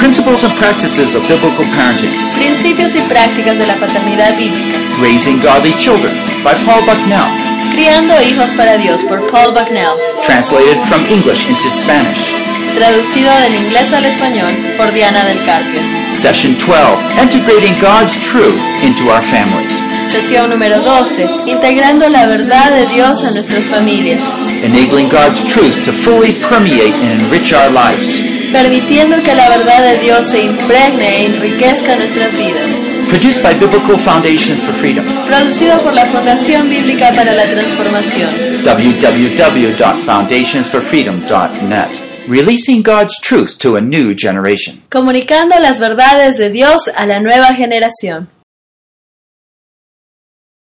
Principles and Practices of Biblical Parenting. Principios y prácticas de la paternidad bíblica. Raising Godly Children by Paul Bucknell. Criando hijos para Dios por Paul Bucknell. Translated from English into Spanish. Traducido del inglés al español por Diana del Carpio. Session 12. Integrating God's Truth into Our Families. Sesión número 12. Integrando la verdad de Dios a nuestras familias. Enabling God's truth to fully permeate and enrich our lives. Permitiendo que la verdad de Dios se impregne e enriquezca nuestras vidas. Produced by Biblical Foundations for Freedom. Producido por la Fundación Bíblica para la Transformación. www.foundationsforfreedom.net. Releasing God's truth to a new generation. Comunicando las verdades de Dios a la nueva generación.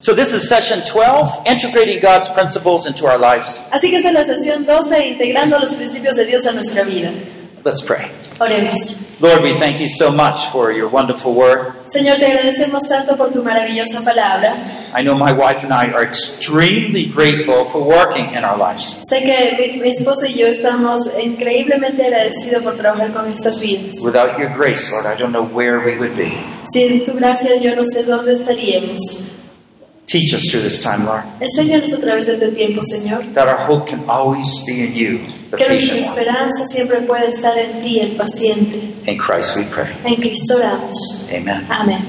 So this is session 12, integrating God's principles into our lives. Así que esta es la sesión 12, integrando los principios de Dios a nuestra vida. Let's pray. Oremos. Lord, we thank you so much for your wonderful word. Señor, te agradecemos tanto por tu maravillosa palabra. I know my wife and I are extremely grateful for working in our lives. Sé que mi, mi esposo y yo estamos increíblemente agradecidos por trabajar con estas vidas. Without your grace, Lord, I don't know where we would be. Sin tu gracia yo no sé dónde estaríamos. Teach us through this time, Lord, Enséñanos a través de este tiempo, Señor. that our hope can always be in you, the Que nuestra patient one. esperanza siempre puede estar en ti, el paciente. In Christ we pray. En Cristo oramos. Amen. Amén.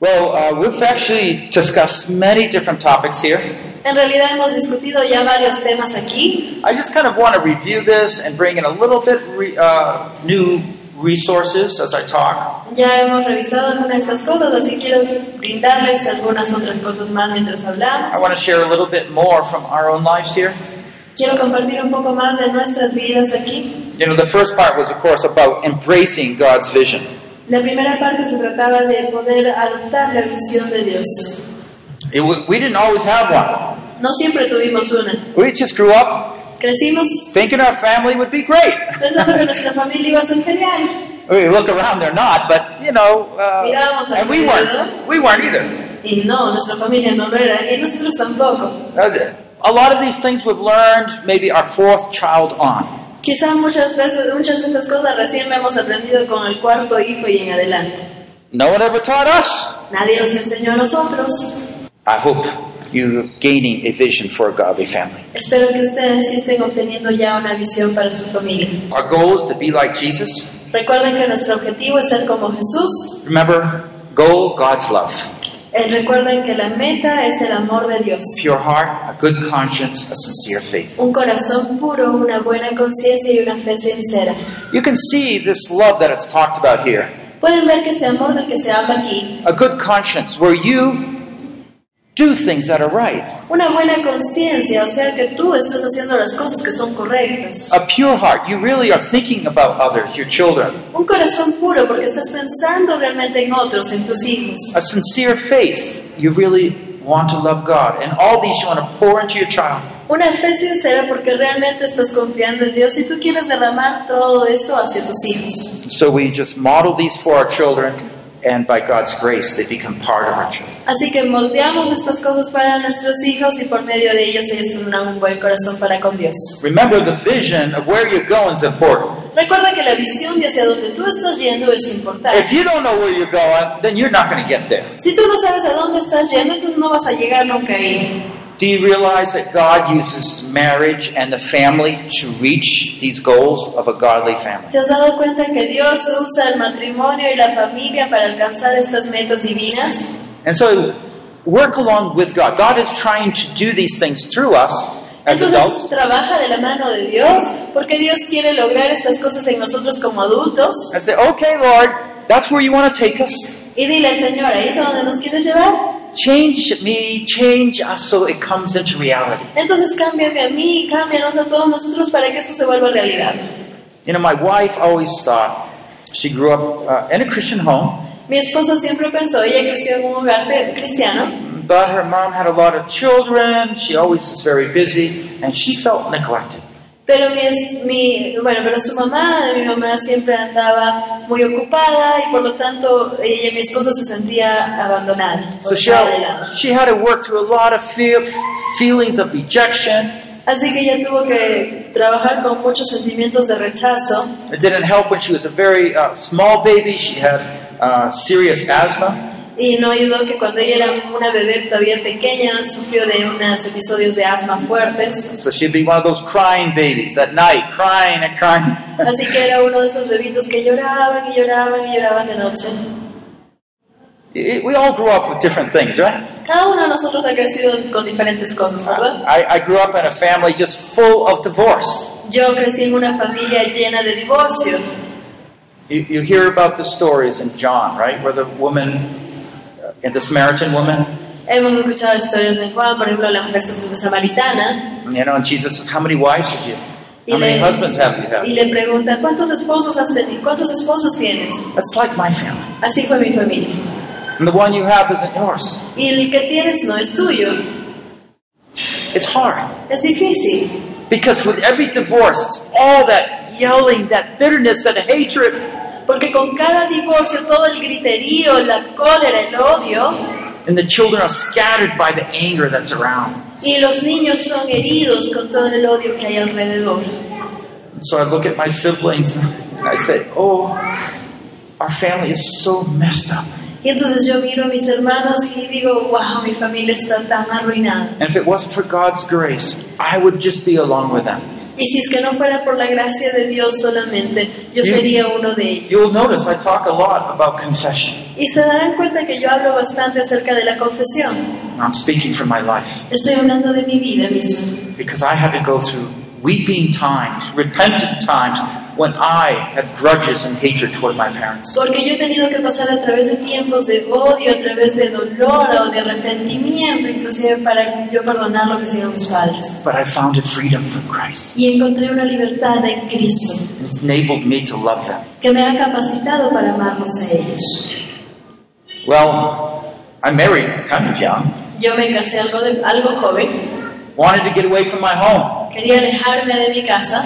Well, uh, we've actually discussed many different topics here. En realidad hemos discutido ya varios temas aquí. I just kind of want to review this and bring in a little bit re, uh, new resources as I talk. Ya hemos revisado algunas de estas cosas, así quiero brindarles algunas otras cosas más mientras hablamos. I want to share a little bit more from our own lives here. Quiero compartir un poco más de nuestras vidas aquí. You know, the first part was, of course, about embracing God's vision. La primera parte se trataba de poder adoptar la visión de Dios. It, we didn't always have one. No siempre tuvimos una. We just grew up Crecimos thinking our family would be great. pensando que nuestra familia iba a ser genial. We look around, they're not, but you know, uh, and we weren't. We weren't either. Y no, nuestra familia no lo era, y nosotros tampoco. Uh, A lot of these things we've learned, maybe our fourth child on. Quizá muchas veces, muchas de estas cosas recién hemos aprendido con el cuarto hijo y en adelante. No one ever taught us. Nadie nos enseñó a nosotros. I hope you're gaining a vision for a godly family. Espero que ustedes estén obteniendo ya una visión para su familia. Our goal is to be like Jesus. Recuerden que nuestro objetivo es ser como Jesús. Remember, goal, God's love. Eh, recuerden que la meta es el amor de Dios. Pure heart, a good conscience, a sincere faith. Un corazón puro, una buena conciencia y una fe sincera. You can see this love that it's talked about here. Pueden ver que este amor del que se habla aquí, A good conscience where you do things that are right. una buena conciencia, o sea que tú estás haciendo las cosas que son correctas. A pure heart, you really are thinking about others, your children. Un corazón puro porque estás pensando realmente en otros, en tus hijos. A sincere faith, you really want to love God. And all these you want to pour into your child. Una fe sincera porque realmente estás confiando en Dios y tú quieres derramar todo esto hacia tus hijos. So we just model these for our children, and by God's grace, they become part of our children. Así que moldeamos estas cosas para nuestros hijos y por medio de ellos ellos tendrán un buen corazón para con Dios. Remember, the vision of where you're going is important. Recuerda que la visión de hacia donde tú estás yendo es importante. If you don't know where you're going, then you're not going to get there. Si tú no sabes a dónde estás yendo, entonces no vas a llegar nunca ahí. Do you realize that God uses marriage and the family to reach these goals of a godly family? ¿Te has dado cuenta que Dios usa el matrimonio y la familia para alcanzar estas metas divinas? And so, work along with God. God is trying to do these things through us as Entonces adults. trabaja de la mano de Dios porque Dios quiere lograr estas cosas en nosotros como adultos. I say, okay, Lord, that's where you want to take us. Y dile, Señor, ¿ahí es a donde nos quieres llevar? Change me, change us so it comes into reality. Entonces cámbiame a mí, cámbianos a todos nosotros para que esto se vuelva realidad. You know, my wife always thought, she grew up uh, in a Christian home, Mi esposa siempre pensó, ella creció en un hogar cristiano, thought her mom had a lot of children, she always was very busy, and she felt neglected. Pero mi, mi, bueno, pero su mamá, mi mamá siempre andaba muy ocupada y por lo tanto ella, mi esposa se sentía abandonada. So she had, she had to work through a lot of fear, feelings of rejection Así que ella tuvo que trabajar con muchos sentimientos de rechazo. It didn't help when she was a very uh, small baby. She had uh, serious asthma. Y no ayudó que cuando ella era una bebé todavía pequeña sufrió de unos episodios de asma fuertes. So she'd be one of those crying babies at night, crying and crying. Así que era uno de esos bebitos que lloraban y lloraban y lloraban de noche. We all grew up with different things, right? Cada uno de nosotros ha crecido con diferentes cosas, ¿verdad? I, I grew up in a family just full of divorce. Yo crecí en una familia llena de divorcio. You, you hear about the stories in John, right? Where the woman, uh, the Samaritan woman, Hemos escuchado historias de Juan, por ejemplo, la mujer samaritana, you know, and Jesus says, How many wives did you? How many husbands have you had? y le pregunta, ¿cuántos esposos has tenido? ¿Cuántos esposos tienes? That's like my family. Así fue mi familia. And the one you have isn't yours. Y el que tienes no es tuyo. It's hard. Es difícil. Because with every divorce, it's all that yelling, that bitterness, that hatred. Porque con cada divorcio, todo el griterío, la cólera, el odio, And the children are scattered by the anger that's around. y los niños son heridos con todo el odio que hay alrededor. So I look at my siblings and I say, Oh, our family is so messed up. Y entonces yo miro a mis hermanos y digo, wow, mi familia está tan arruinada. And if it wasn't for God's grace, I would just be along with them. Y si es que no fuera por la gracia de Dios solamente, yo You- sería uno de ellos. You'll notice I talk a lot about confession. Y se darán cuenta que yo hablo bastante acerca de la confesión. I'm speaking from my life Estoy hablando de mi vida misma. because I had to go through weeping times, repentant times when I had grudges and hatred toward my parents. Porque yo he tenido que pasar a través de tiempos de odio, a través de dolor o de arrepentimiento, inclusive para yo perdonar lo que hicieron mis padres. But I found a freedom from Christ. Y encontré una libertad en Cristo It's enabled me to love them. que me ha capacitado para amarlos a ellos. Well, I married kind of young. Yo me casé algo, de, algo joven, Wanted to get away from my home. quería alejarme de mi casa.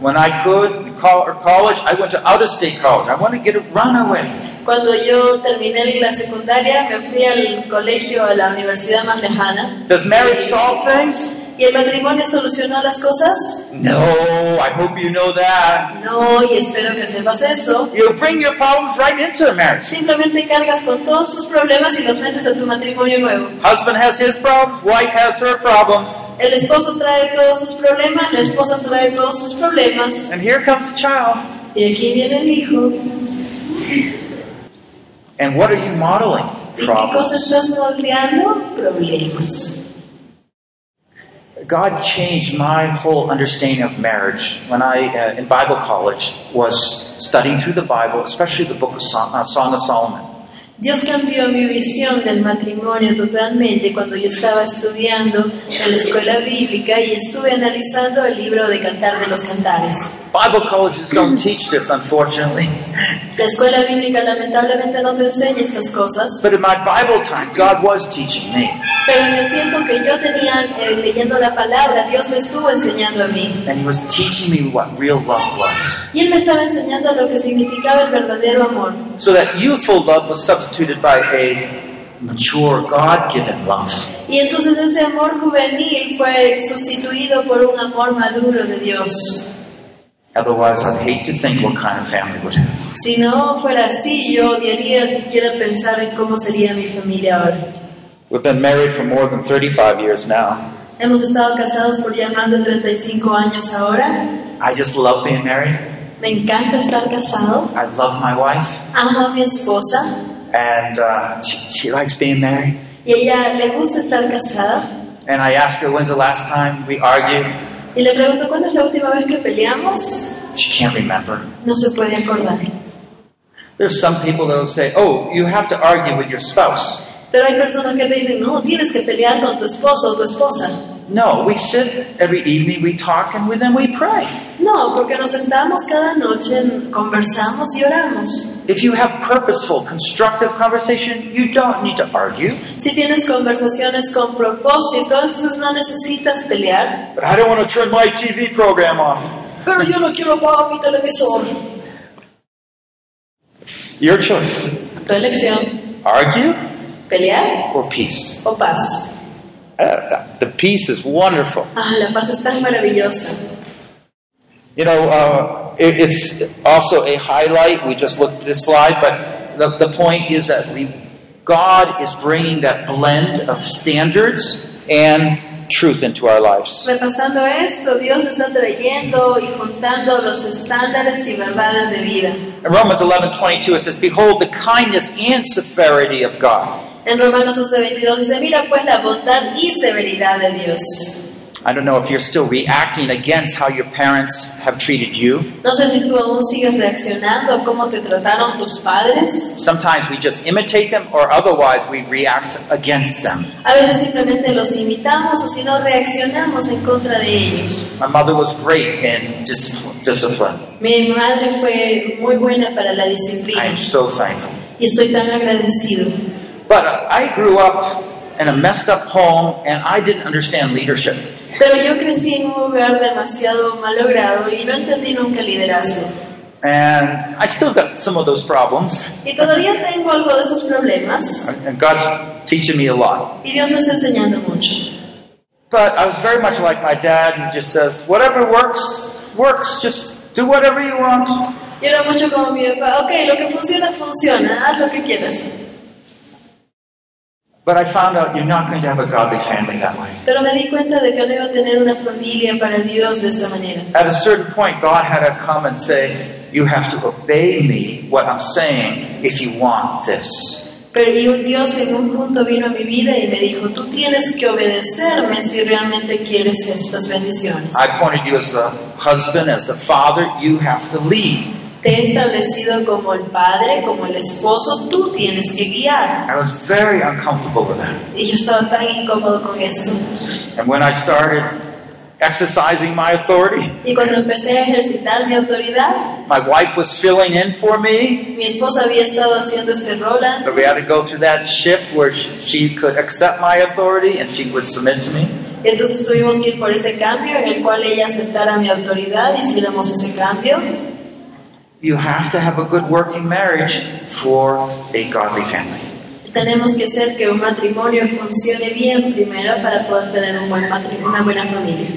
When I could, college, I went to out-of-state college. I wanted to get a runaway. Cuando yo terminé la secundaria, me fui al colegio, a la universidad más lejana. Does marriage solve things? ¿Y el matrimonio solucionó las cosas? No, I hope you know that. No, y espero que sepas eso. You bring your problems right into a marriage. Simplemente cargas con todos tus problemas y los metes a tu matrimonio nuevo. Husband has his problems, wife has her problems, El esposo trae todos sus problemas, la esposa trae todos sus problemas. and here comes a child. Y aquí viene el hijo. And what are you modeling? ¿Y qué cosa Problems. estás moldeando? Problemas. God changed my whole understanding of marriage when I, uh, in Bible college, was studying through the Bible, especially the book of Song, uh, Song of Solomon. Dios cambió mi visión del matrimonio totalmente cuando yo estaba estudiando en la escuela bíblica y estuve analizando el libro de Cantar de los Cantares. Bible colleges don't teach this, unfortunately. La escuela bíblica lamentablemente no te enseña estas cosas, But in my Bible time, God was teaching me. pero en el tiempo que yo tenía eh, leyendo la palabra, Dios me estuvo enseñando a mí. And He was teaching me what real love was. Y Él me estaba enseñando lo que significaba el verdadero amor. So that youthful love was substituted by a mature, God given love. Y entonces ese amor juvenil fue sustituido por un amor maduro de Dios. Otherwise, I'd hate to think what kind of family would have. Si no fuera así, yo odiaría siquiera pensar en cómo sería mi familia ahora. We've been married for more than 35 years now. Hemos estado casados por ya más de 35 años ahora. I just love being married. Me encanta estar casado. I love my wife. Amo a mi esposa And uh, she, she likes being married. y a ella le gusta estar casada. And I ask her, when's the last time we argued? Y le pregunto, ¿cuándo es la última vez que peleamos? She can't remember. No se puede acordar. There's some people that will say, oh, you have to argue with your spouse. Pero hay personas que te dicen, no, tienes que pelear con tu esposo o tu esposa. No, we sit every evening, we talk, and then we pray. No, porque nos sentamos cada noche, conversamos y oramos. If you have purposeful, constructive conversation, you don't need to argue. Si tienes conversaciones con propósito, entonces no necesitas pelear. But I don't want to turn my TV program off. Pero yo no quiero apagar mi televisor. Your choice. Tu elección, Argue pelear or peace. o paz. The peace is wonderful. Ah, la paz es tan maravillosa. You know, uh, it, it's also a highlight. We just looked at this slide, but the, the point is that we, God is bringing that blend of standards and truth into our lives. Repasando esto, Dios está trayendo y juntando los estándares y verdades de vida. In Romans 11 22, it says, Behold the kindness and severity of God. En Romanos 11:22 dice, mira pues la bondad y severidad de Dios. I don't know if you're still reacting against how your parents have treated you. No sé si tú aún sigues reaccionando a cómo te trataron tus padres. Sometimes we just imitate them, or otherwise we react against them. A veces simplemente los imitamos o si no reaccionamos en contra de ellos. My mother was great in dis- discipline. Mi madre fue muy buena para la disciplina I'm so thankful. y estoy tan agradecido. But uh, I grew up in a messed up home, and I didn't understand leadership. Pero yo crecí en un lugar demasiado malogrado y no entendí nunca liderazgo. And I still got some of those problems. Y todavía tengo algo de esos problemas And God's teaching me a lot. y Dios me está enseñando mucho. But I was very much like my dad, who just says, whatever works, works. Just do whatever you want. Yo era mucho como mi papá, ok, lo que funciona, funciona, haz lo que quieras. But I found out you're not going to have a godly family that way. Pero me di cuenta de que no iba a tener una familia para Dios de esta manera. At a certain point, God had to come and say, You have to obey me, what I'm saying, if you want this. Pero y un Dios en un punto vino a mi vida y me dijo, tú tienes que obedecerme si realmente quieres estas bendiciones. I pointed you as the husband, as the father. You have to lead. Te he establecido como el padre, como el esposo, tú tienes que guiar. I was very uncomfortable with that. Y yo estaba tan incómodo con esto. And when I started exercising my authority, Y cuando empecé a ejercitar mi autoridad, my wife was filling in for me. mi esposa había estado haciendo este rol antes. So we had to go through that shift where she, she could accept my authority and she would submit to me. Y entonces tuvimos que ir por ese cambio en el cual ella aceptara mi autoridad, hiciéramos ese cambio. You have to have a good working marriage for a godly family. Tenemos que hacer que un matrimonio funcione bien primero para poder tener un buen matri- una buena familia.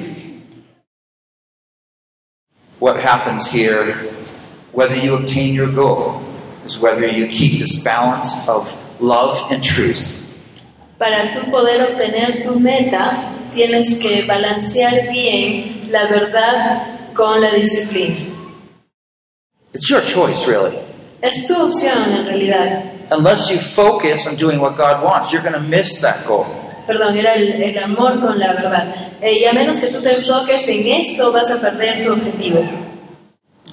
What happens here, whether you obtain your goal, is whether you keep this balance of love and truth. Para tú poder obtener tu meta, tienes que balancear bien la verdad con la disciplina. It's your choice, really. Es tu opción en realidad. Unless you focus on doing what God wants, you're going to miss that goal. Perdón, era el, el amor con la verdad. Eh, y a menos que tú te enfoques en esto, vas a perder tu objetivo.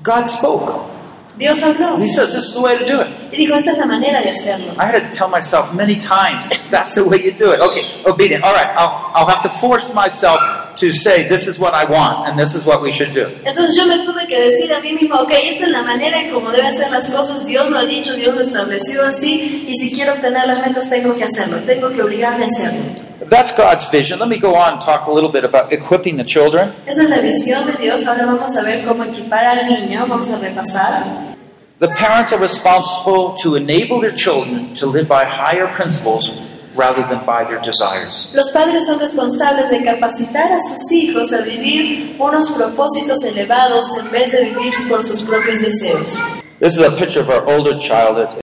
God spoke. Dios habló He says this is the way to do it. y dijo, esta es la manera de hacerlo. I had to tell myself many times, that's the way you do it. Okay, obedient. All right, I'll, I'll have to force myself to say, this is what I want and this is what we should do. Entonces yo me tuve que decir a mí mismo, ok, esta es la manera en cómo deben ser las cosas, Dios lo ha dicho, Dios lo estableció así, y si quiero obtener las metas tengo que hacerlo, tengo que obligarme a hacerlo. That's God's vision. Let me go on and talk a little bit about equipping the children. Esa es la visión de Dios, ahora vamos a ver cómo equipar al niño, vamos a repasar. The parents are responsible to enable their children to live by higher principles rather than by their desires. Los padres son responsables de capacitar a sus hijos a vivir unos propósitos elevados en vez de vivir por sus propios deseos. This is a picture of our older child.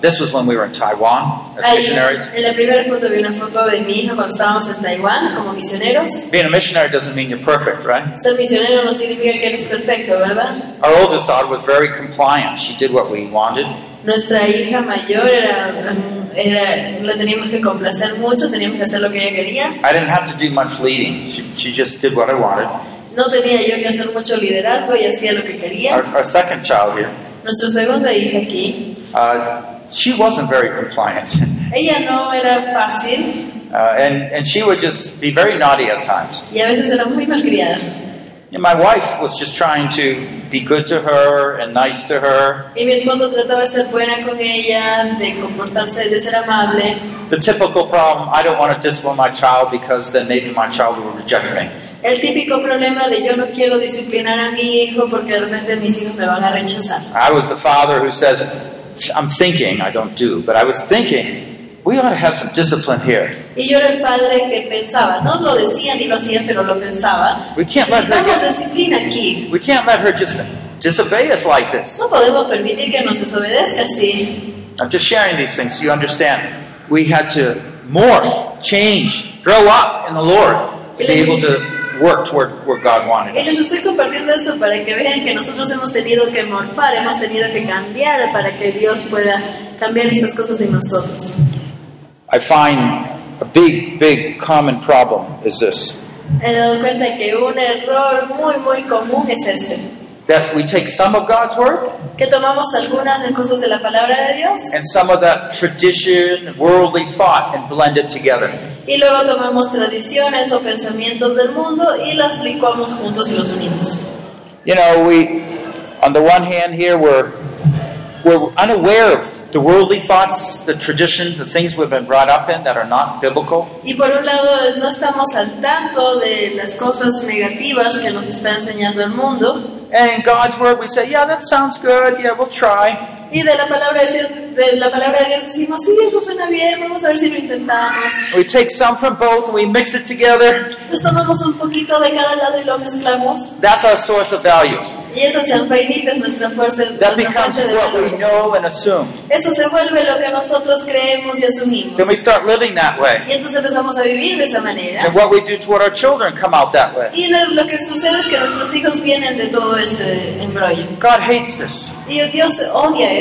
This was when we were in Taiwan as Ahí, missionaries. en la primera foto vi una foto de mi hijo cuando estábamos en Taiwán como misioneros. Being a missionary doesn't mean you're perfect, right? Ser misionero no significa que eres perfecto, ¿verdad? Our oldest daughter was very compliant. She did what we wanted. Nuestra hija mayor era, era, la teníamos que complacer mucho, teníamos que hacer lo que ella quería. I didn't have to do much leading. She, she just did what I wanted. No tenía yo que hacer mucho liderazgo y hacía lo que Our, quería. our second child here, Nuestra segunda hija aquí, uh, she wasn't very compliant. ella no era fácil Uh, and, and she would just be very naughty at times. y a veces era muy malcriada. And my wife was just trying to be good to her and nice to her. Y mi esposo trataba de ser buena con ella, de comportarse, de ser amable. The typical problem I don't want to discipline my child because then maybe my child will reject me. El típico problema de yo no quiero disciplinar a mi hijo porque de repente mis hijos me van a rechazar. I was the father who says, I'm thinking, I don't do, but I was thinking we ought to have some discipline here. Y yo era el padre que pensaba, no lo decía ni lo hacía, pero lo pensaba. We can't let her disciplina aquí. We can't let her just disobey us like this. No podemos permitir que nos desobedezca así. I'm just sharing these things so you understand. We had to morph, change, grow up in the Lord to be able to work toward where God wanted Y les us. estoy compartiendo esto para que vean que nosotros hemos tenido que morfar, hemos tenido que cambiar para que Dios pueda cambiar estas cosas en nosotros. I find a big, big common problem is this He dado cuenta que un error muy, muy común es este. that we take some of God's word Que tomamos algunas de cosas de la palabra de Dios and some of that tradition, worldly thought, and blend it together. Y luego tomamos tradiciones o pensamientos del mundo y las licuamos juntos y los unimos. You know, we, on the one hand, here we're we're unaware of the worldly thoughts, the tradition, the things we've been brought up in that are not biblical. Y por un lado no estamos al tanto de las cosas negativas que nos está enseñando el mundo And in God's word, we say, "Yeah, that sounds good. Yeah, we'll try." Y de la palabra de Dios, de la palabra de Dios decimos, sí, eso suena bien, vamos a ver si lo intentamos. We take some from both and we mix it together. Entonces tomamos un poquito de cada lado y lo mezclamos That's our source of values. y esa champainita es nuestra fuerza, That nuestra becomes fuente de what we valores. know and assume. Eso se vuelve lo que nosotros creemos y asumimos. Then we start living that way. Y entonces empezamos a vivir de esa manera. And what we do toward our children come out that way. Y lo que sucede es que nuestros hijos vienen de todo este embrollo. God hates this. Y Dios odia esto.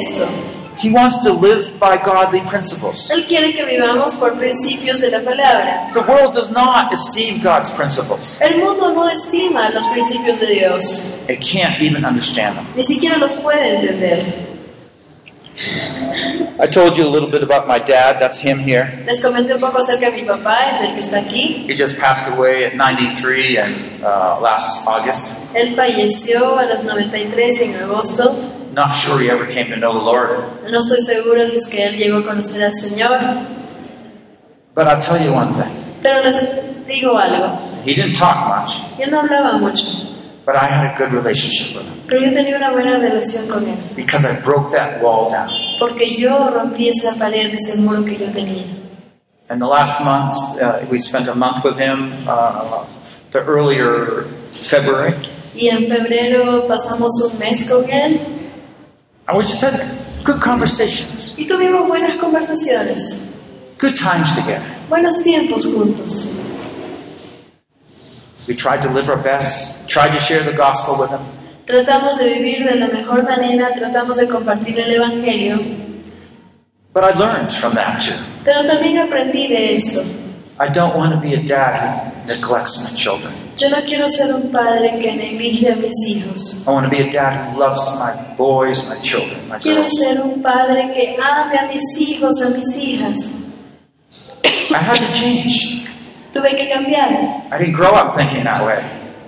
He wants to live by godly principles. Él quiere que vivamos por principios de la palabra. The world does not esteem God's principles. El mundo no estima los principios de Dios, It can't even understand them. ni siquiera los puede entender. I told you a little bit about my dad. That's him here. Les comenté un poco acerca de mi papá, es el que está aquí. He just passed away at 93 and uh, last August. Él falleció a los 93 en agosto. Not sure he ever came to know the Lord. No estoy seguro si es que él llegó a conocer al Señor, But I'll tell you one thing. pero les digo algo. He didn't talk much, Y él no hablaba mucho, but I had a good relationship with him pero yo tenía una buena relación con él, because I broke that wall down. porque yo rompí esa pared, ese muro que yo tenía. And the last month, uh, we spent a month with him, uh, the earlier February. Y en febrero pasamos un mes con él And we just had good conversations, y tuvimos buenas conversaciones, good times together. buenos tiempos juntos. We tried to live our best, tried to share the gospel with them. Tratamos de vivir de la mejor manera, tratamos de compartir el Evangelio, But I learned from that too. pero también aprendí de esto. I don't want to be a dad who neglects my children. Yo no quiero ser un padre que neglige a mis hijos. I want to be a dad who loves my boys, my children, my Quiero girls. ser un padre que ame a mis hijos, a mis hijas. I had to change. Tuve que cambiar. I didn't grow up thinking that way.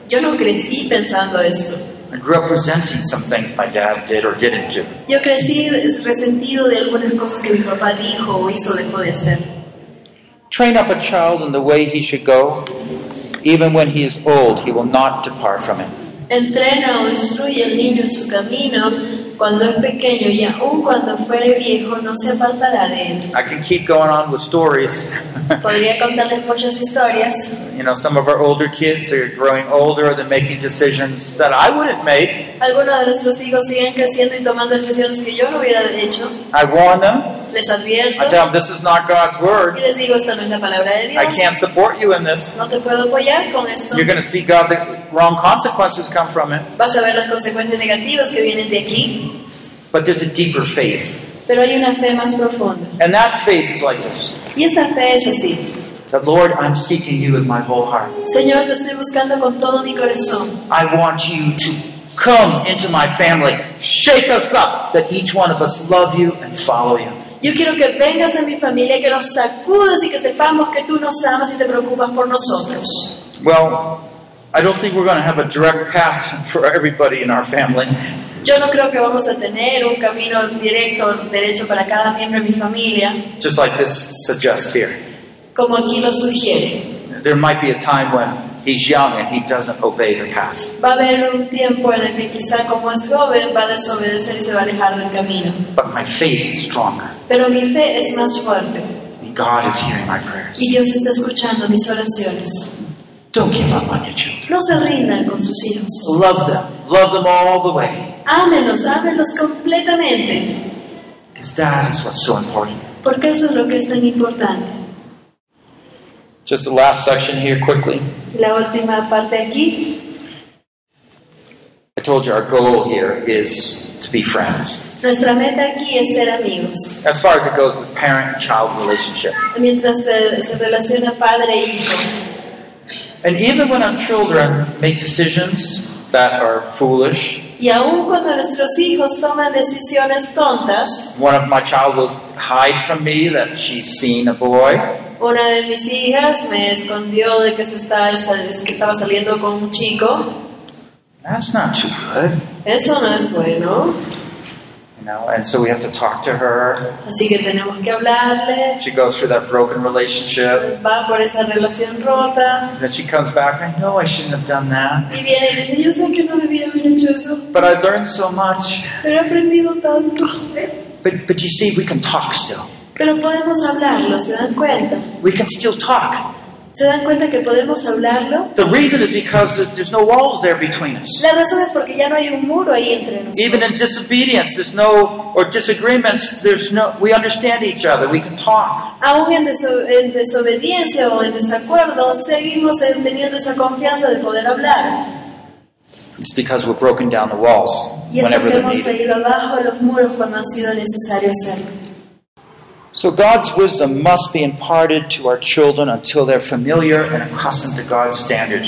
Yo no crecí pensando esto. I grew up resenting some things my dad did or didn't do. Yo crecí resentido de algunas cosas que mi papá dijo o hizo o dejó de hacer. Train up a child in the way he should go. Even when he is old, he will not depart from it. Entrena o instruye al niño en su camino cuando es pequeño y aun cuando fuere viejo no se apartará de él. I can keep going on with stories. Podría contarles muchas historias. you know, some of our older kids, they're growing older, they're making decisions that I wouldn't make. Algunos de nuestros hijos siguen creciendo y tomando decisiones que yo no hubiera hecho. I warn them. Les I tell them this is not God's y word. les digo, esta no es la palabra de Dios. I can't support you in this. No te puedo apoyar con esto. You're going to see God, the wrong consequences come from it. Vas a ver las consecuencias negativas que vienen de aquí. But there's a deeper faith. Pero hay una fe más profunda. And that faith is like this Y esa fe es así. that, Lord, I'm seeking you with my whole heart. Señor, te estoy buscando con todo mi corazón. I want you to come into my family, shake us up, that each one of us love you and follow you. Yo quiero que vengas a mi familia, que nos sacudes y que sepamos que tú nos amas y te preocupas por nosotros. Well, I don't think we're going to have a direct path for everybody in our family. Yo no creo que vamos a tener un camino directo, derecho para cada miembro de mi familia, just like this suggests here. como aquí lo sugiere. There might be a time when he's young and he doesn't obey the path. Va a haber un tiempo en el que quizá como es joven va a desobedecer y se va a alejar del camino. But my faith is stronger. Pero mi fe es más fuerte. He God is hearing my prayers. Y Dios está escuchando mis oraciones. Don't give up on your children. No se rindan con sus hijos. Love them. Love them all the way. Ámenlos, ámenlos completamente. Because that is what's so important. Porque eso es lo que es tan importante. Just the last section here quickly. La última parte aquí. I told you our goal here is to be friends. Nuestra meta aquí es ser amigos. As far as it goes with parent child relationship. Mientras se, se relaciona padre e hijo. And even when our children make decisions that are foolish, Y aun cuando nuestros hijos toman decisiones tontas, one of my child will hide from me that she's seen a boy. Una de mis hijas me escondió de que, se estaba, que estaba saliendo con un chico. That's not too good. Eso no es bueno. You know, and so we have to talk to her. Así que tenemos que hablarle. She goes through that broken relationship. Va por esa relación rota. Then she comes back, I know I shouldn't have done that. Y viene y dice, yo sé que no debía haber hecho eso, But I learned so much. pero he aprendido tanto. But but you see, we can talk still. Pero podemos hablarlo, ¿se dan cuenta? We can still talk. ¿Se dan cuenta que podemos hablarlo? The reason is because there's no walls there between us. La razón es porque ya no hay un muro ahí entre Even nosotros. in disobedience, there's no or disagreements, there's no we understand each other. We can talk. Aún en, deso- en desobediencia o en desacuerdo, seguimos en- teniendo esa confianza de poder hablar. It's because we're broken down the walls Y es whenever they're hemos needed. caído abajo los muros cuando ha sido necesario hacerlo. So God's wisdom must be imparted to our children until they're familiar and accustomed to God's standard.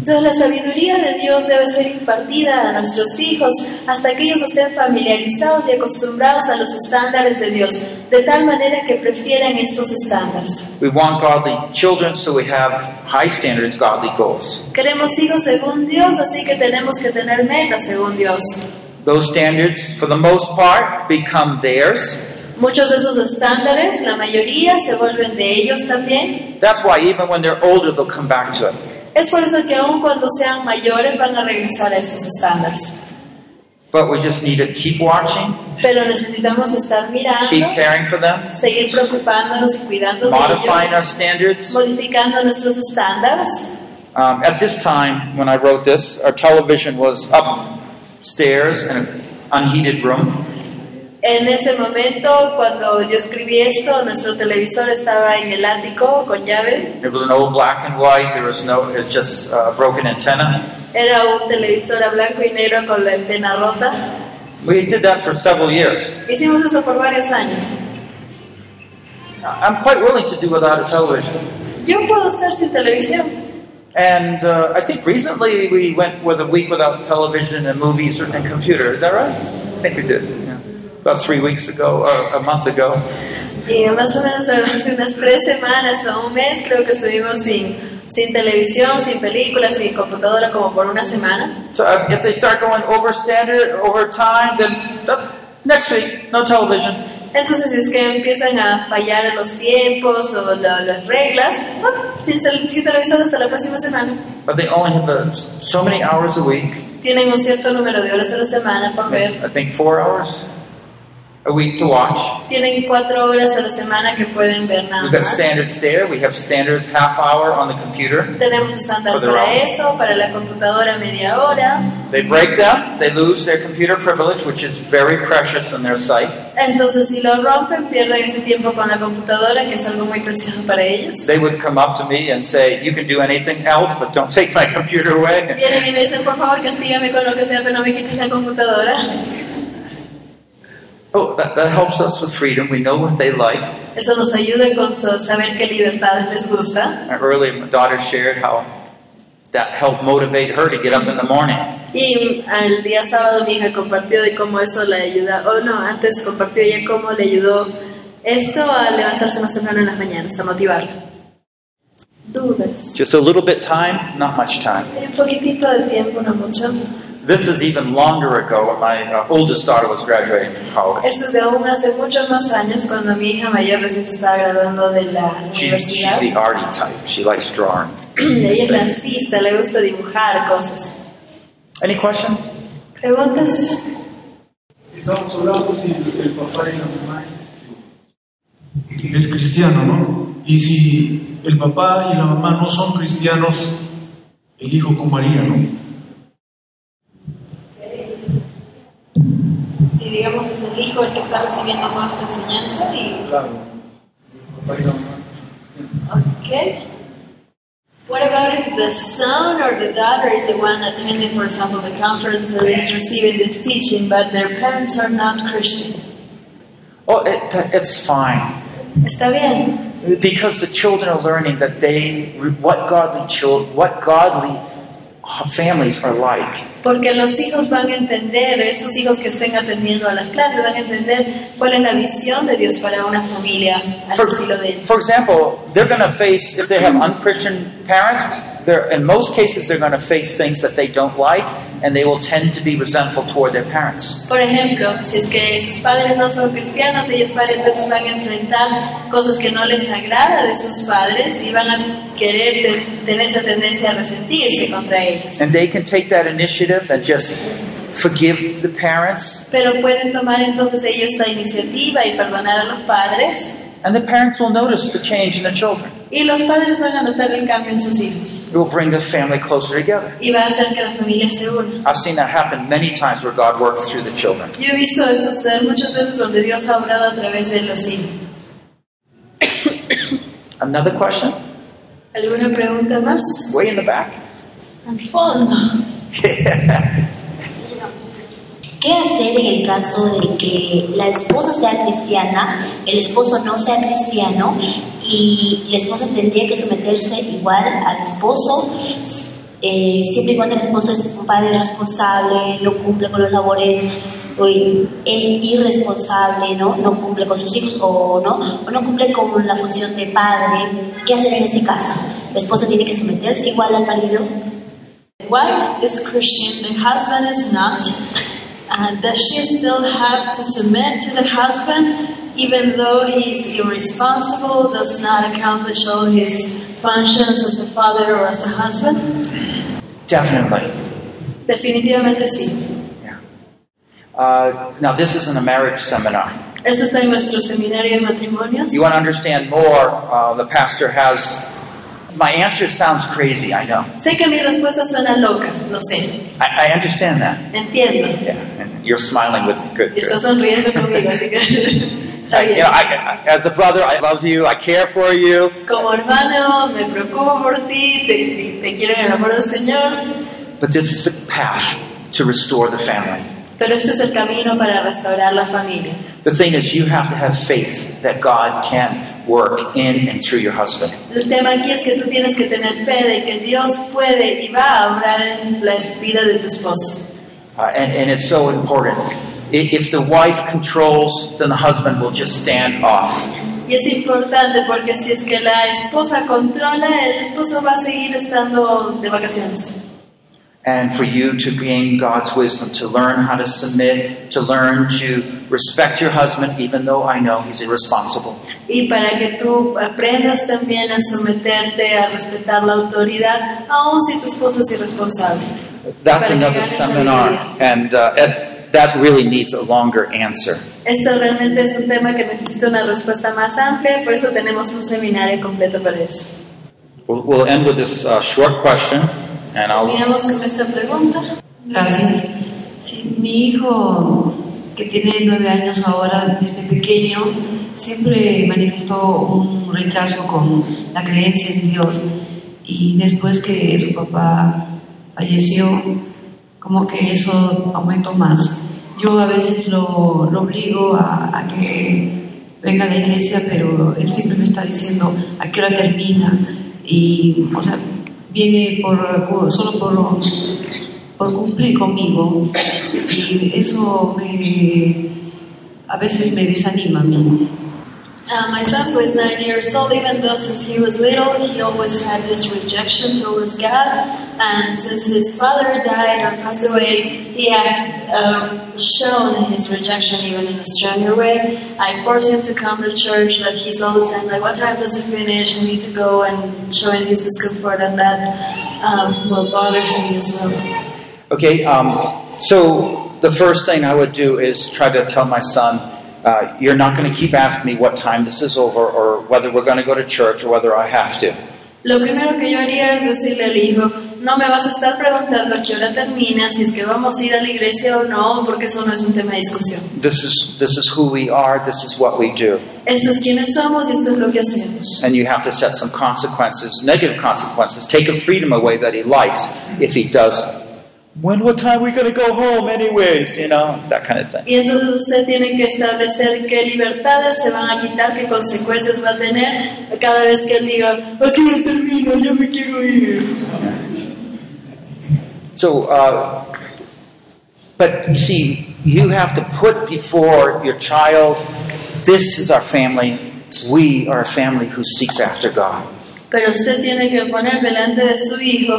Entonces la sabiduría de Dios debe ser impartida a nuestros hijos hasta que ellos estén familiarizados y acostumbrados a los estándares de Dios, de tal manera que prefieran estos estándares. We want godly children, so we have high standards, godly goals. Queremos hijos según Dios, así que tenemos que tener metas según Dios. Those standards, for the most part, become theirs. Muchos de esos estándares, la mayoría, se vuelven de ellos también. That's why even when they're older, they'll come back to it. Es por eso que aun cuando sean mayores van a regresar a estos estándares. But we just need to keep watching, Pero necesitamos estar mirando, keep caring for them, seguir preocupándonos y cuidando de modifying our ellos, standards. modificando nuestros estándares. Um, at this time, when I wrote this, our television was upstairs in an unheated room. En ese momento, cuando yo escribí esto, nuestro televisor estaba en el ático con llave. It was an old black and white. There was no. It's just a broken antenna. Era un televisor a blanco y negro con la antena rota. We did that for several years. Hicimos eso por varios años. I'm quite willing to do without a television. Yo puedo estar sin televisión. And uh, I think recently we went with a week without television and movies and computer. Is that right? I think we did. About three weeks ago, or a month ago. Y más o menos hace unas tres semanas o un mes creo que estuvimos sin, sin televisión, sin películas, sin computadora como por una semana. So if, if they start going over standard, over time, then uh, next week, no television. Entonces si es que empiezan a fallar los tiempos o la- las reglas, bueno, sin, sin televisión hasta la próxima semana. But they only have uh, so many hours a week. Tienen un cierto número de horas a la semana por ver. I think four hours a week to watch. Tienen cuatro horas a la semana que pueden ver nada We've got más. standards there. We have standards half hour on the computer. Tenemos estándares For para own. eso, para la computadora media hora. They break them, they lose their computer privilege, which is very precious in their sight. Entonces si lo rompen pierden ese tiempo con la computadora, que es algo muy precioso para ellos. They would come up to me and say, You can do anything else, but don't take my computer away. Vienen y me dicen, por favor, castígame con lo que sea, pero no me quites la computadora. Oh, that, that helps us with freedom. We know what they like. Eso nos ayuda con saber qué libertades les gusta. Earlier, my daughter shared how that helped motivate her to get up in the morning. Y al día sábado mi hija compartió de cómo eso le ayuda, o no, antes compartió ella cómo le ayudó esto a levantarse más temprano en las mañanas, a motivarla. Dudas. Just a little bit time, not much time. Un poquitito de tiempo, no mucho. This is even longer ago when my uh, oldest daughter was graduating from college. Esto es de aún hace muchos más años cuando mi hija mayor recién se estaba graduando de la She's, universidad. she's the arty type. She likes drawing. Ella es la artista, le gusta dibujar cosas. Any questions? ¿Preguntas? Estamos hablando si el, el papá y la mamá es cristiano, ¿no? Y si el papá y la mamá no son cristianos, el hijo cómo haría, ¿no? Digamos es el hijo el que está recibiendo esta enseñanza y... Claro. El papá y la mamá. Okay. What about if the son or the daughter is the one attending, for example, the conference and is receiving this teaching, but their parents are not Christians? Oh, it, it's fine. Está bien, Because the children are learning that they, what godly children, what godly families are like. Porque los hijos van a entender, estos hijos que estén atendiendo a las clases van a entender cuál es la visión de Dios para una familia al For, estilo de ellos. for example, they're going to face, if they have unchristian parents, they're, in most cases they're going to face things that they don't like, and they will tend to be resentful toward their parents. Por ejemplo, si es que sus padres no son cristianos, ellos varias veces van a enfrentar cosas que no les agrada de sus padres y van a querer te- tener esa tendencia a resentirse contra ellos. And they can take that initiative and just forgive the parents, Pero pueden tomar entonces ellos esta iniciativa y perdonar a los padres and the parents will notice the change in the children. y los padres van a notar el cambio en sus hijos It will bring the family closer together. y va a hacer que la familia se una. I've seen that happen many times where God works through the children. Yo he visto esto suceder muchas veces donde Dios ha obrado a través de los hijos. Another question? ¿Alguna pregunta más? Way in the back. Al fondo. ¿Qué hacer en el caso de que la esposa sea cristiana, el esposo no sea cristiano y la esposa tendría que someterse igual al esposo, eh, siempre y cuando el esposo es un padre responsable, no cumple con los labores, o es irresponsable, ¿no? no cumple con sus hijos o no, o no cumple con la función de padre? ¿Qué hacer en ese caso? ¿La esposa tiene que someterse igual al marido? Wife is Christian, the husband is not. And does she still have to submit to the husband even though he's irresponsible, does not accomplish all his functions as a father or as a husband? Definitely. Definitivamente sí. Yeah. Uh, now, this isn't a marriage seminar. Esto está en nuestro seminario de matrimonios. You want to understand more, uh, the pastor has. My answer sounds crazy, I know. Sé que mi respuesta suena loca, lo sé. I, I understand that. Entiendo. Yeah, and you're smiling with me. Good. Y good. está sonriendo conmigo, así que I, you know, I, I, as a brother, I love you. I care for you. Como hermano, me preocupo por ti, te, te quiero en el amor del Señor, But this is a path to restore the family. Pero este es el camino para restaurar la familia. The thing is, you have to have faith that God can work in and through your husband. El tema aquí es que tú tienes que tener fe de que Dios puede y va a obrar en la vida de tu esposo. Uh, and, and it's so important. If the wife controls, then the husband will just stand off. Y es importante porque si es que la esposa controla, el esposo va a seguir estando de vacaciones. And for you to gain God's wisdom, to learn how to submit, to learn to respect your husband, even though I know he's irresponsible. Y para que tú aprendas también a someterte, a respetar la autoridad, aun si tu esposo es irresponsable. That's another llegar a esa seminar, and uh, it, that really needs a longer answer. Esto realmente es un tema que necesita una respuesta más amplia, por eso tenemos un seminario completo para eso. We'll, we'll end with this uh, short question, and I'll. Terminamos con esta pregunta. Gracias. Sí, mi hijo, que tiene nueve años ahora, desde pequeño, siempre manifestó un rechazo con la creencia en Dios. Y después que su papá falleció, como que eso aumentó más. Yo a veces lo, lo obligo a, a que venga a la iglesia, pero él siempre me está diciendo a qué hora termina. Y, o sea, viene por, solo por, por cumplir conmigo. Y eso me, a veces me desanima a mí. Uh, my son, is nine years old, even though since he was little, he always had this rejection towards God. And since his father died or passed away, he has um, shown his rejection even in a stronger way. I force him to come to church, but he's all the time like, "What time does it finish? I need to go," and show showing his discomfort, and that um, well bothers me as well. Okay, um, so the first thing I would do is try to tell my son uh, you're not going to keep asking me what time this is over or whether we're going to go to church or whether I have to. Lo primero que yo haría es decirle al hijo, no me vas a estar preguntando a qué hora termina, si es que vamos a ir a la iglesia o no, porque eso no es un tema de discusión. This is this is who we are. This is what we do, Esto es quienes somos y esto es lo que hacemos. and you have to set some consequences, negative consequences. Take a freedom away that he likes if he does. When what time are we going to go home, anyways? You know that kind of thing. Y entonces usted tiene que establecer qué libertades se van a quitar, qué consecuencias va a tener cada vez que él diga, aquí ya termino, yo me quiero ir. So, uh, but you see, you have to put before your child, this is our family. We are a family who seeks after God. Pero usted tiene que poner delante de su hijo,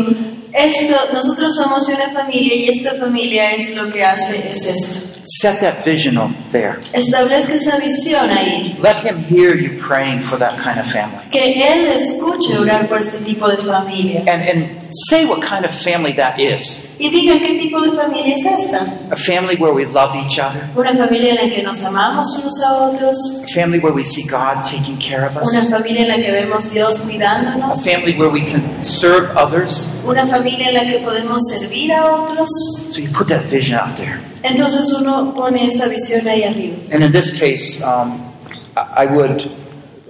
esto, nosotros somos una familia y esta familia es lo que hace, es esto. Set that vision up there. Establezca esa visión ahí. Let him hear you praying for that kind of family. Que él escuche orar por este tipo de familia. And, and say what kind of family that is. Y diga qué tipo de familia es esta. A family where we love each other. Una familia en la que nos amamos unos a otros. A family where we see God taking care of us. Una familia en la que vemos Dios cuidándonos. A family where we can serve others. Una familia en la que podemos servir a otros. So you put that vision out there. Entonces uno pone esa visión ahí arriba. And in this case, um, I would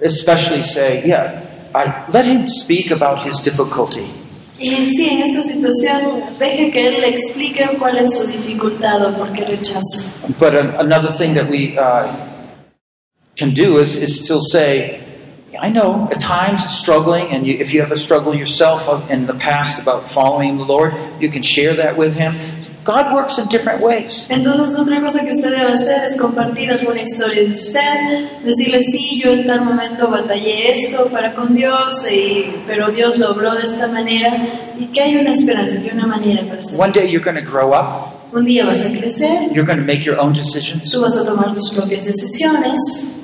especially say, yeah, I, let him speak about his difficulty. Y sí, en esta situación, deje que él le explique cuál es su dificultad o por qué rechaza. But an, another thing that we uh, can do is, is still say, I know at times struggling, and you, if you have a struggle yourself in the past about following the Lord, you can share that with Him. God works in different ways. Entonces otra cosa que usted debe hacer es compartir alguna historia de usted, decirle sí, yo en tal momento batallé esto para con Dios, y, pero Dios lo obró de esta manera y que hay una esperanza, que hay una manera para hacerlo. One day you're going to grow up, Un día vas a crecer, you're going to make your own decisions. tú vas a tomar tus propias decisiones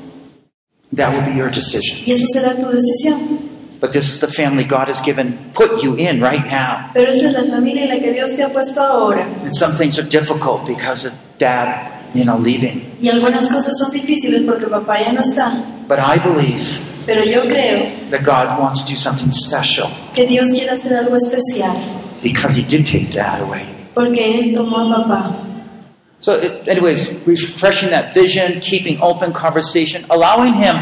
That will be your decision. y eso será tu decisión. But this is the family God has given, put you in right now. Pero esa es la familia en la que Dios te ha puesto ahora. And some things are difficult because of dad, you know, leaving. Y algunas cosas son difíciles porque papá ya no está. But I believe Pero yo creo that God wants to do something special que Dios quiere hacer algo especial because He did take dad away. porque Él tomó a papá. So, it, anyways, refreshing that vision, keeping open conversation, allowing him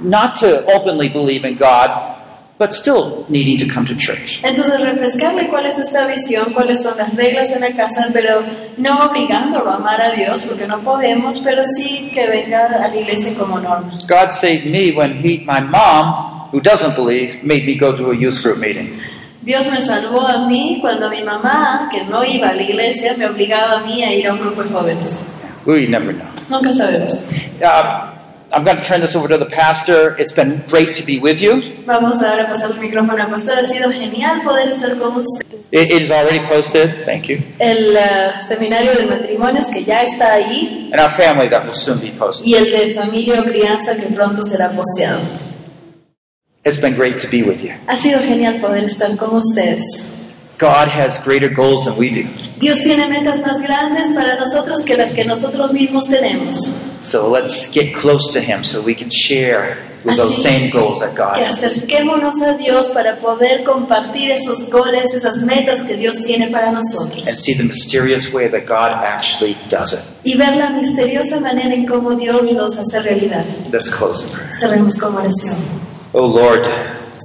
not to openly believe in God, but still needing to come to church. Entonces refrescarle cuál es esta visión, cuáles son las reglas en la casa, pero no obligándolo a amar a Dios porque no podemos, pero sí que venga a la iglesia como norma. God saved me when he, my mom, who doesn't believe, made me go to a youth group meeting. Dios me salvó a mí cuando mi mamá, que no iba a la iglesia, me obligaba a mí a ir a un grupo de jóvenes. We never know. Nunca sabemos. Uh, I'm going to turn this over to the pastor. It's been great to be with you. Vamos a pasar el micrófono al pastor. Ha sido genial poder estar con ustedes. It, it is already posted. Thank you. El eh, seminario de matrimonios que ya está ahí And our family that will soon be posted. y el de familia o crianza que pronto será posteado. It's been great to be with you. Ha sido genial poder estar con ustedes. God has greater goals than we do. Dios tiene metas más grandes para nosotros que las que nosotros mismos tenemos. So let's get close to Him so we can share with those Así same goals that God que has. acerquémonos a Dios para poder compartir esos goles, esas metas que Dios tiene para And nosotros. see the mysterious way that God actually does it. Y ver la misteriosa manera en cómo Dios los hace realidad. Let's close in prayer. Cerremos con oración. Oh Lord,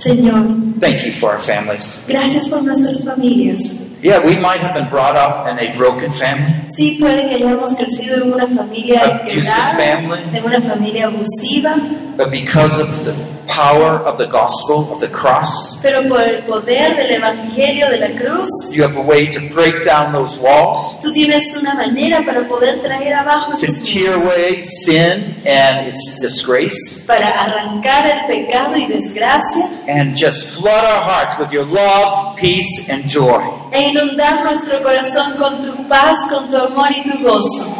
Señor, thank you for our families. gracias por nuestras familias. Yeah, we might have been brought up in a broken family, Sí, puede que hayamos crecido en una familia Abusive quebrada, family. en una familia abusiva, but because of the power of the gospel of the cross, pero por el poder del Evangelio de la cruz, you have a way to break down those walls, tú tienes una manera para poder traer abajo to esos tear muros, away sin and its disgrace, para arrancar el pecado y desgracia and just flood our hearts with your love, peace, and joy. e inundar nuestro corazón con tu paz, con tu amor y tu gozo.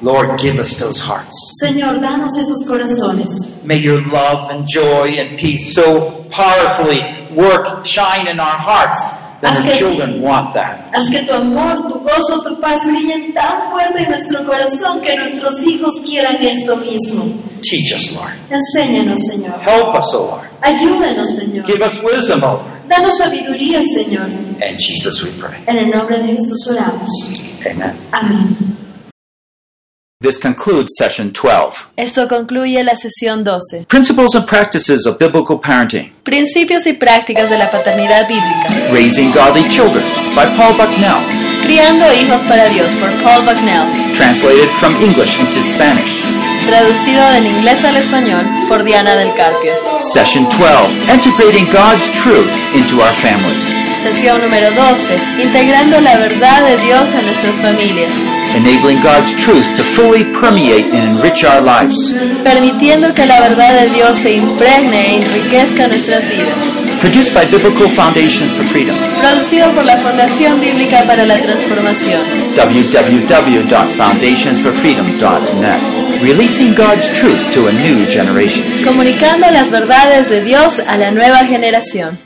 Lord, give us those hearts. Señor, danos esos corazones. May your love and joy and peace so powerfully work, shine in our hearts then Haz the que, children want that. haz que tu amor, tu gozo, tu paz brillen tan fuerte en nuestro corazón que nuestros hijos quieran esto mismo. Teach us, Lord. Enséñanos, Señor. Help us, O Lord. Ayúdanos, Señor. Give us wisdom, O Lord. Danos sabiduría, Señor. In Jesus we pray. En el nombre de Jesús oramos. Amen. Amén. This concludes session 12. Esto concluye la sesión 12. Principles and practices of biblical parenting. Principios y prácticas de la paternidad bíblica. Raising Godly Children by Paul Bucknell. Criando hijos para Dios por Paul Bucknell. Translated from English into Spanish. Traducido del inglés al español por Diana del Carpio. Session 12. Integrating God's truth into our families. Sesión número 12. Integrando la verdad de Dios en nuestras familias. Enabling God's truth to fully permeate and enrich our lives. Permitiendo que la verdad de Dios se impregne e enriquezca nuestras vidas. Produced by Biblical Foundations for Freedom. Producido por la Fundación Bíblica para la Transformación. www.foundationsforfreedom.net. Releasing God's truth to a new generation. Comunicando las verdades de Dios a la nueva generación.